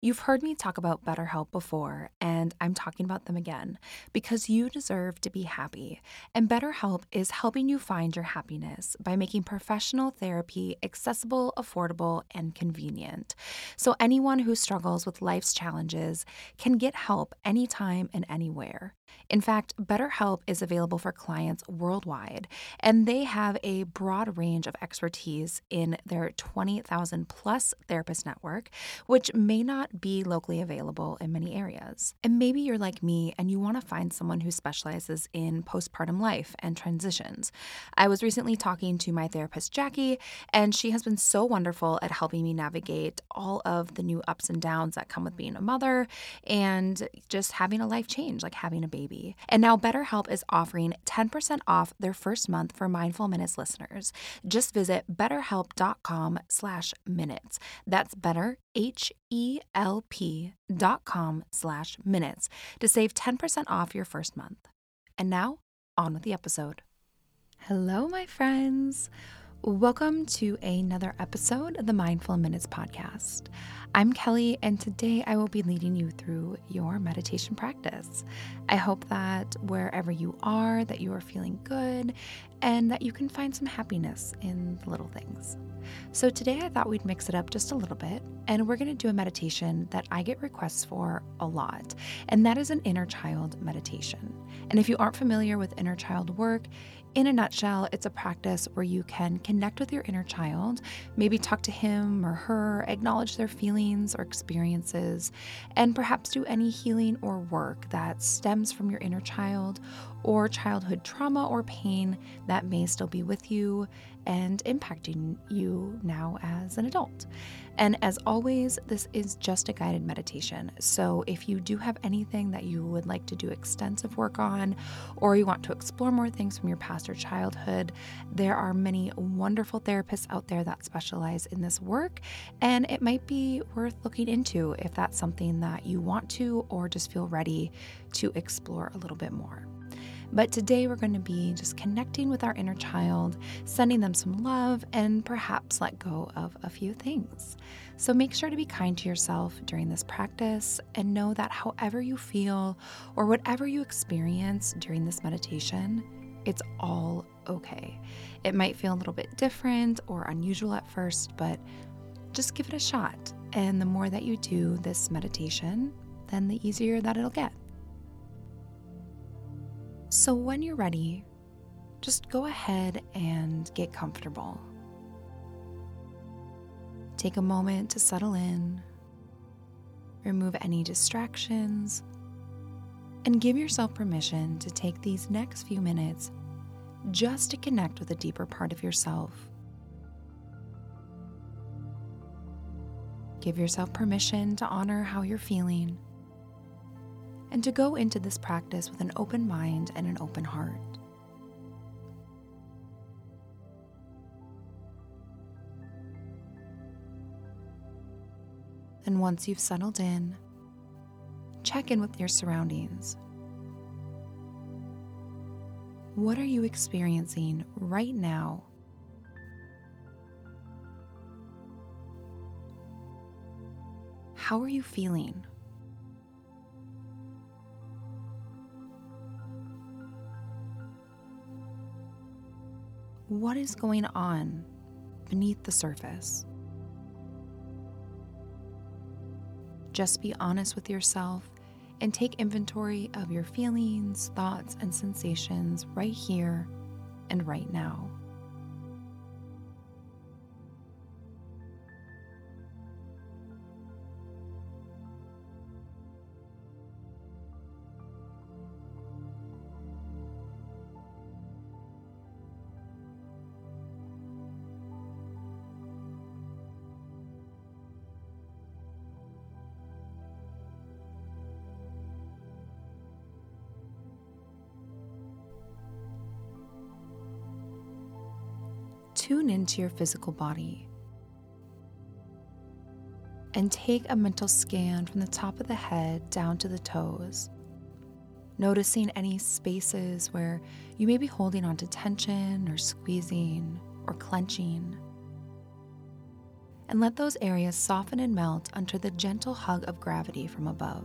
You've heard me talk about BetterHelp before, and I'm talking about them again because you deserve to be happy. And BetterHelp is helping you find your happiness by making professional therapy accessible, affordable, and convenient. So anyone who struggles with life's challenges can get help anytime and anywhere. In fact, BetterHelp is available for clients worldwide, and they have a broad range of expertise in their 20,000 plus therapist network, which may not not be locally available in many areas. And maybe you're like me and you want to find someone who specializes in postpartum life and transitions. I was recently talking to my therapist, Jackie, and she has been so wonderful at helping me navigate all of the new ups and downs that come with being a mother and just having a life change, like having a baby. And now BetterHelp is offering 10% off their first month for Mindful Minutes listeners. Just visit betterhelp.com slash minutes. That's better, H E L P dot com slash minutes to save 10% off your first month. And now, on with the episode. Hello, my friends. Welcome to another episode of the Mindful Minutes podcast. I'm Kelly, and today I will be leading you through your meditation practice. I hope that wherever you are, that you are feeling good and that you can find some happiness in the little things. So today I thought we'd mix it up just a little bit, and we're going to do a meditation that I get requests for a lot, and that is an inner child meditation. And if you aren't familiar with inner child work, in a nutshell, it's a practice where you can connect with your inner child, maybe talk to him or her, acknowledge their feelings or experiences, and perhaps do any healing or work that stems from your inner child or childhood trauma or pain that may still be with you and impacting you now as an adult. And as always, this is just a guided meditation. So if you do have anything that you would like to do extensive work on, or you want to explore more things from your past or childhood, there are many wonderful therapists out there that specialize in this work. And it might be worth looking into if that's something that you want to or just feel ready to explore a little bit more. But today we're going to be just connecting with our inner child, sending them some love, and perhaps let go of a few things. So make sure to be kind to yourself during this practice and know that however you feel or whatever you experience during this meditation, it's all okay. It might feel a little bit different or unusual at first, but just give it a shot. And the more that you do this meditation, then the easier that it'll get. So, when you're ready, just go ahead and get comfortable. Take a moment to settle in, remove any distractions, and give yourself permission to take these next few minutes just to connect with a deeper part of yourself. Give yourself permission to honor how you're feeling and to go into this practice with an open mind and an open heart. And once you've settled in, check in with your surroundings. What are you experiencing right now? How are you feeling? What is going on beneath the surface. Just be honest with yourself and take inventory of your feelings, thoughts, and sensations right here and right now. Tune into your physical body and take a mental scan from the top of the head down to the toes, noticing any spaces where you may be holding on to tension or squeezing or clenching. And let those areas soften and melt under the gentle hug of gravity from above.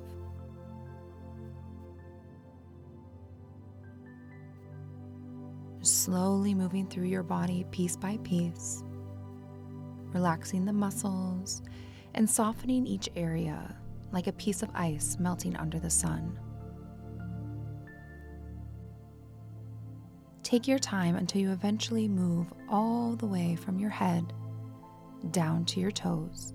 Slowly moving through your body piece by piece, relaxing the muscles and softening each area like a piece of ice melting under the sun. Take your time until you eventually move all the way from your head down to your toes.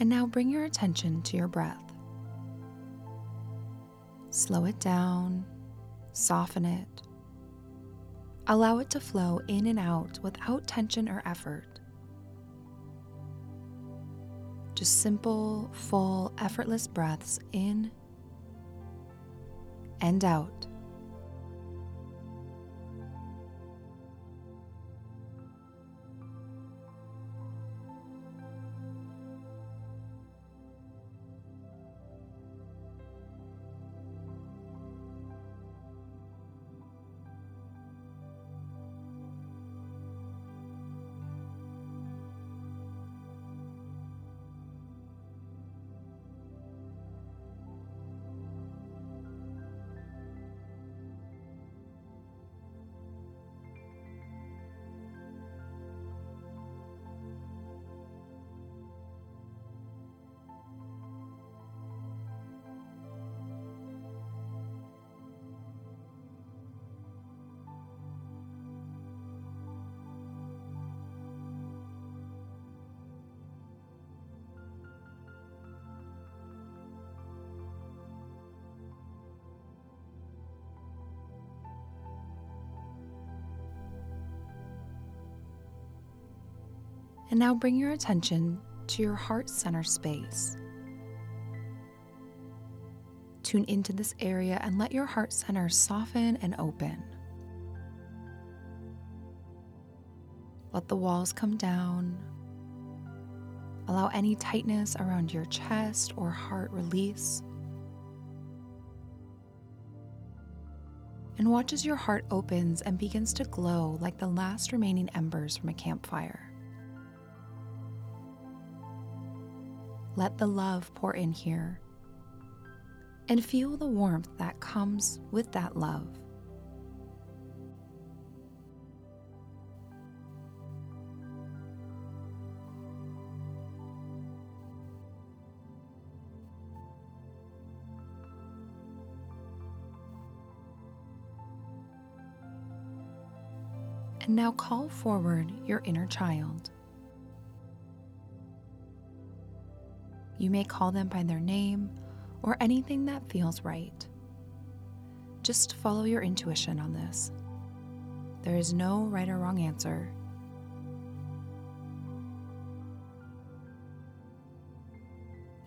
And now bring your attention to your breath. Slow it down, soften it. Allow it to flow in and out without tension or effort. Just simple, full, effortless breaths in and out. And now bring your attention to your heart center space. Tune into this area and let your heart center soften and open. Let the walls come down. Allow any tightness around your chest or heart release. And watch as your heart opens and begins to glow like the last remaining embers from a campfire. Let the love pour in here and feel the warmth that comes with that love. And now call forward your inner child. You may call them by their name or anything that feels right. Just follow your intuition on this. There is no right or wrong answer.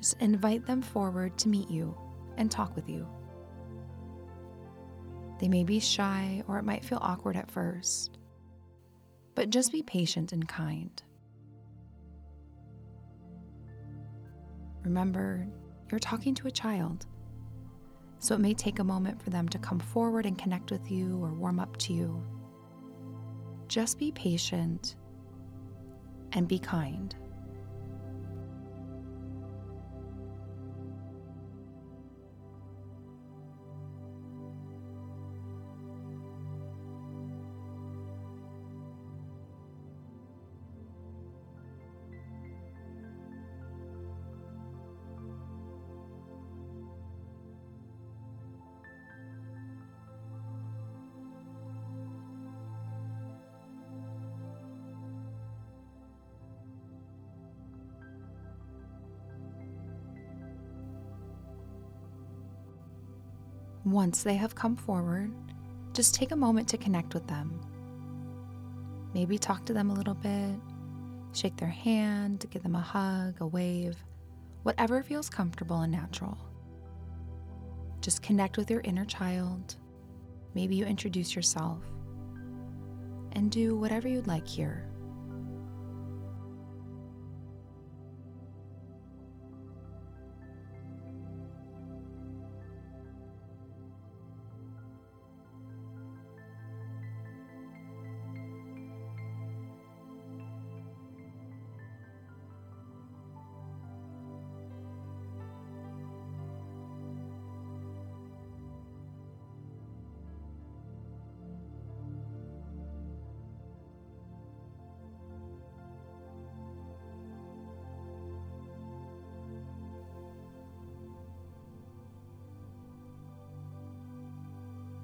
Just invite them forward to meet you and talk with you. They may be shy or it might feel awkward at first but just be patient and kind. Remember, you're talking to a child, so it may take a moment for them to come forward and connect with you or warm up to you. Just be patient and be kind. Once they have come forward, just take a moment to connect with them. Maybe talk to them a little bit, shake their hand, give them a hug, a wave, whatever feels comfortable and natural. Just connect with your inner child. Maybe you introduce yourself and do whatever you'd like here.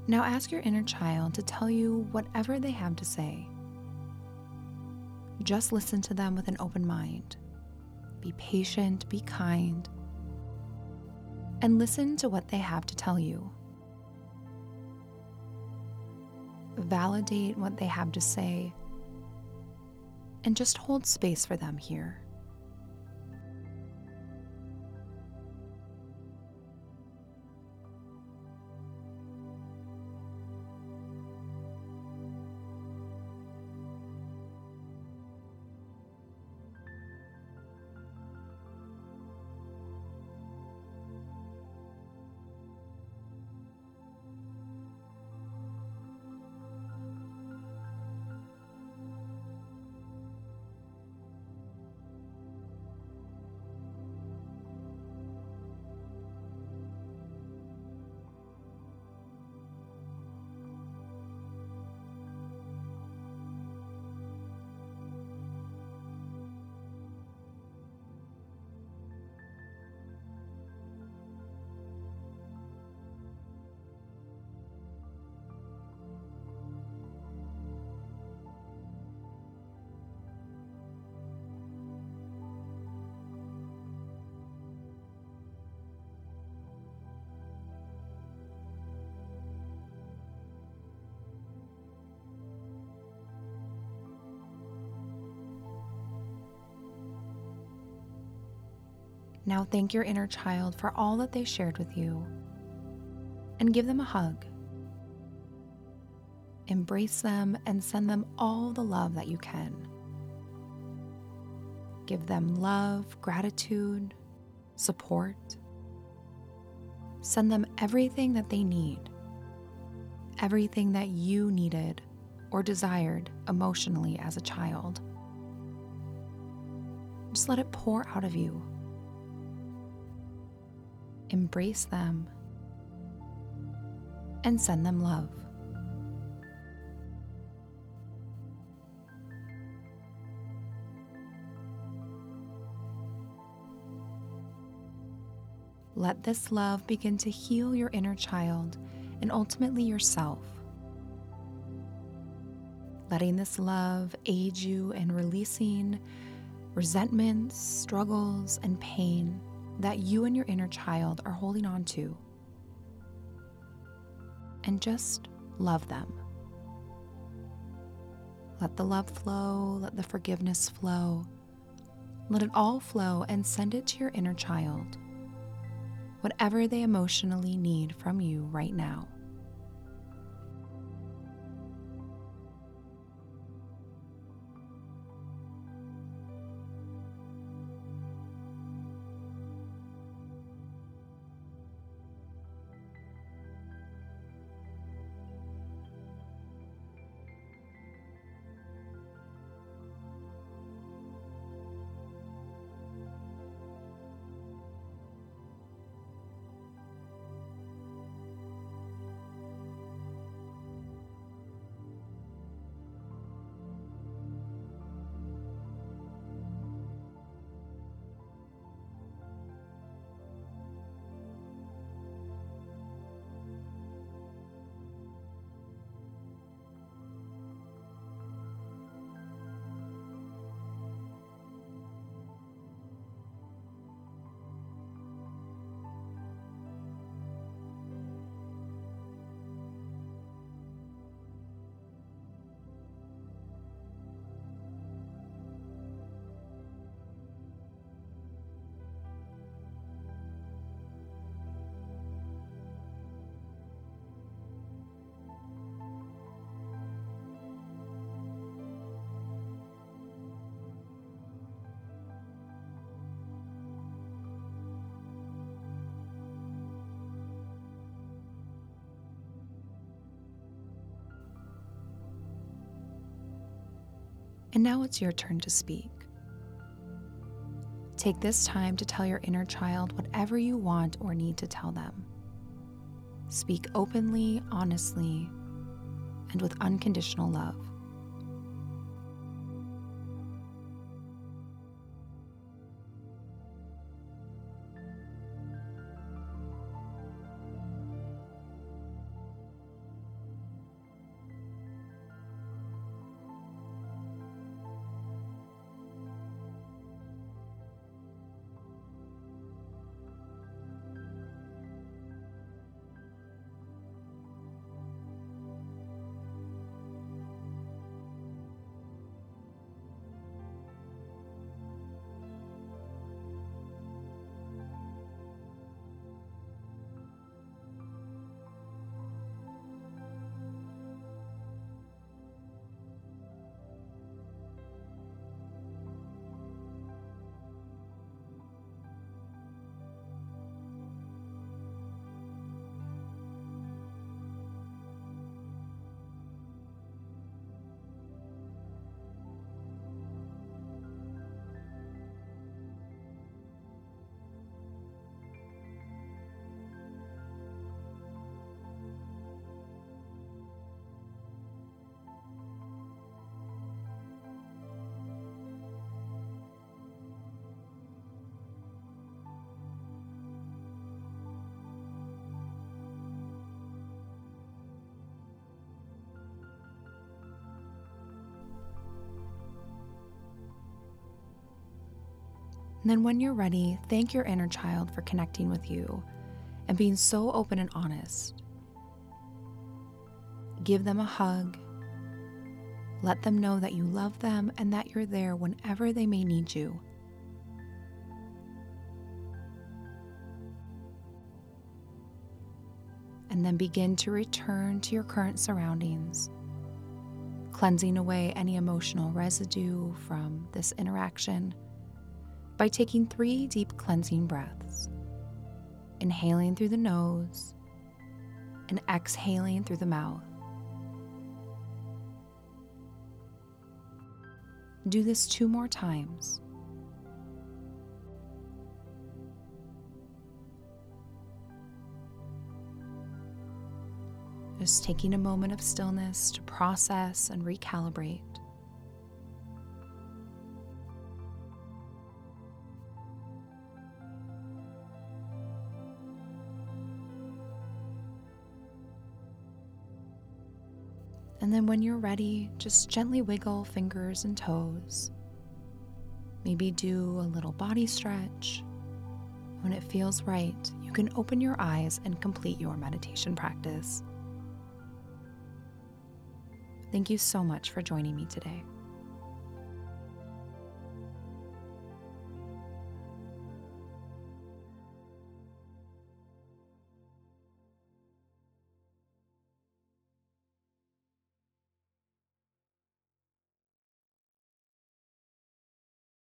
Now ask your inner child to tell you whatever they have to say. Just listen to them with an open mind. Be patient, be kind, and listen to what they have to tell you. Validate what they have to say and just hold space for them here. Now thank your inner child for all that they shared with you and give them a hug. Embrace them and send them all the love that you can. Give them love, gratitude, support. Send them everything that they need, everything that you needed or desired emotionally as a child. Just let it pour out of you. Embrace them and send them love. Let this love begin to heal your inner child and ultimately yourself. Letting this love aid you in releasing resentments, struggles, and pain that you and your inner child are holding on to. And just love them. Let the love flow, let the forgiveness flow. Let it all flow and send it to your inner child whatever they emotionally need from you right now. And now it's your turn to speak. Take this time to tell your inner child whatever you want or need to tell them. Speak openly, honestly, and with unconditional love. And then, when you're ready, thank your inner child for connecting with you and being so open and honest. Give them a hug. Let them know that you love them and that you're there whenever they may need you. And then begin to return to your current surroundings, cleansing away any emotional residue from this interaction by taking three deep cleansing breaths, inhaling through the nose and exhaling through the mouth. Do this two more times. Just taking a moment of stillness to process and recalibrate. And then when you're ready, just gently wiggle fingers and toes. Maybe do a little body stretch. When it feels right, you can open your eyes and complete your meditation practice. Thank you so much for joining me today.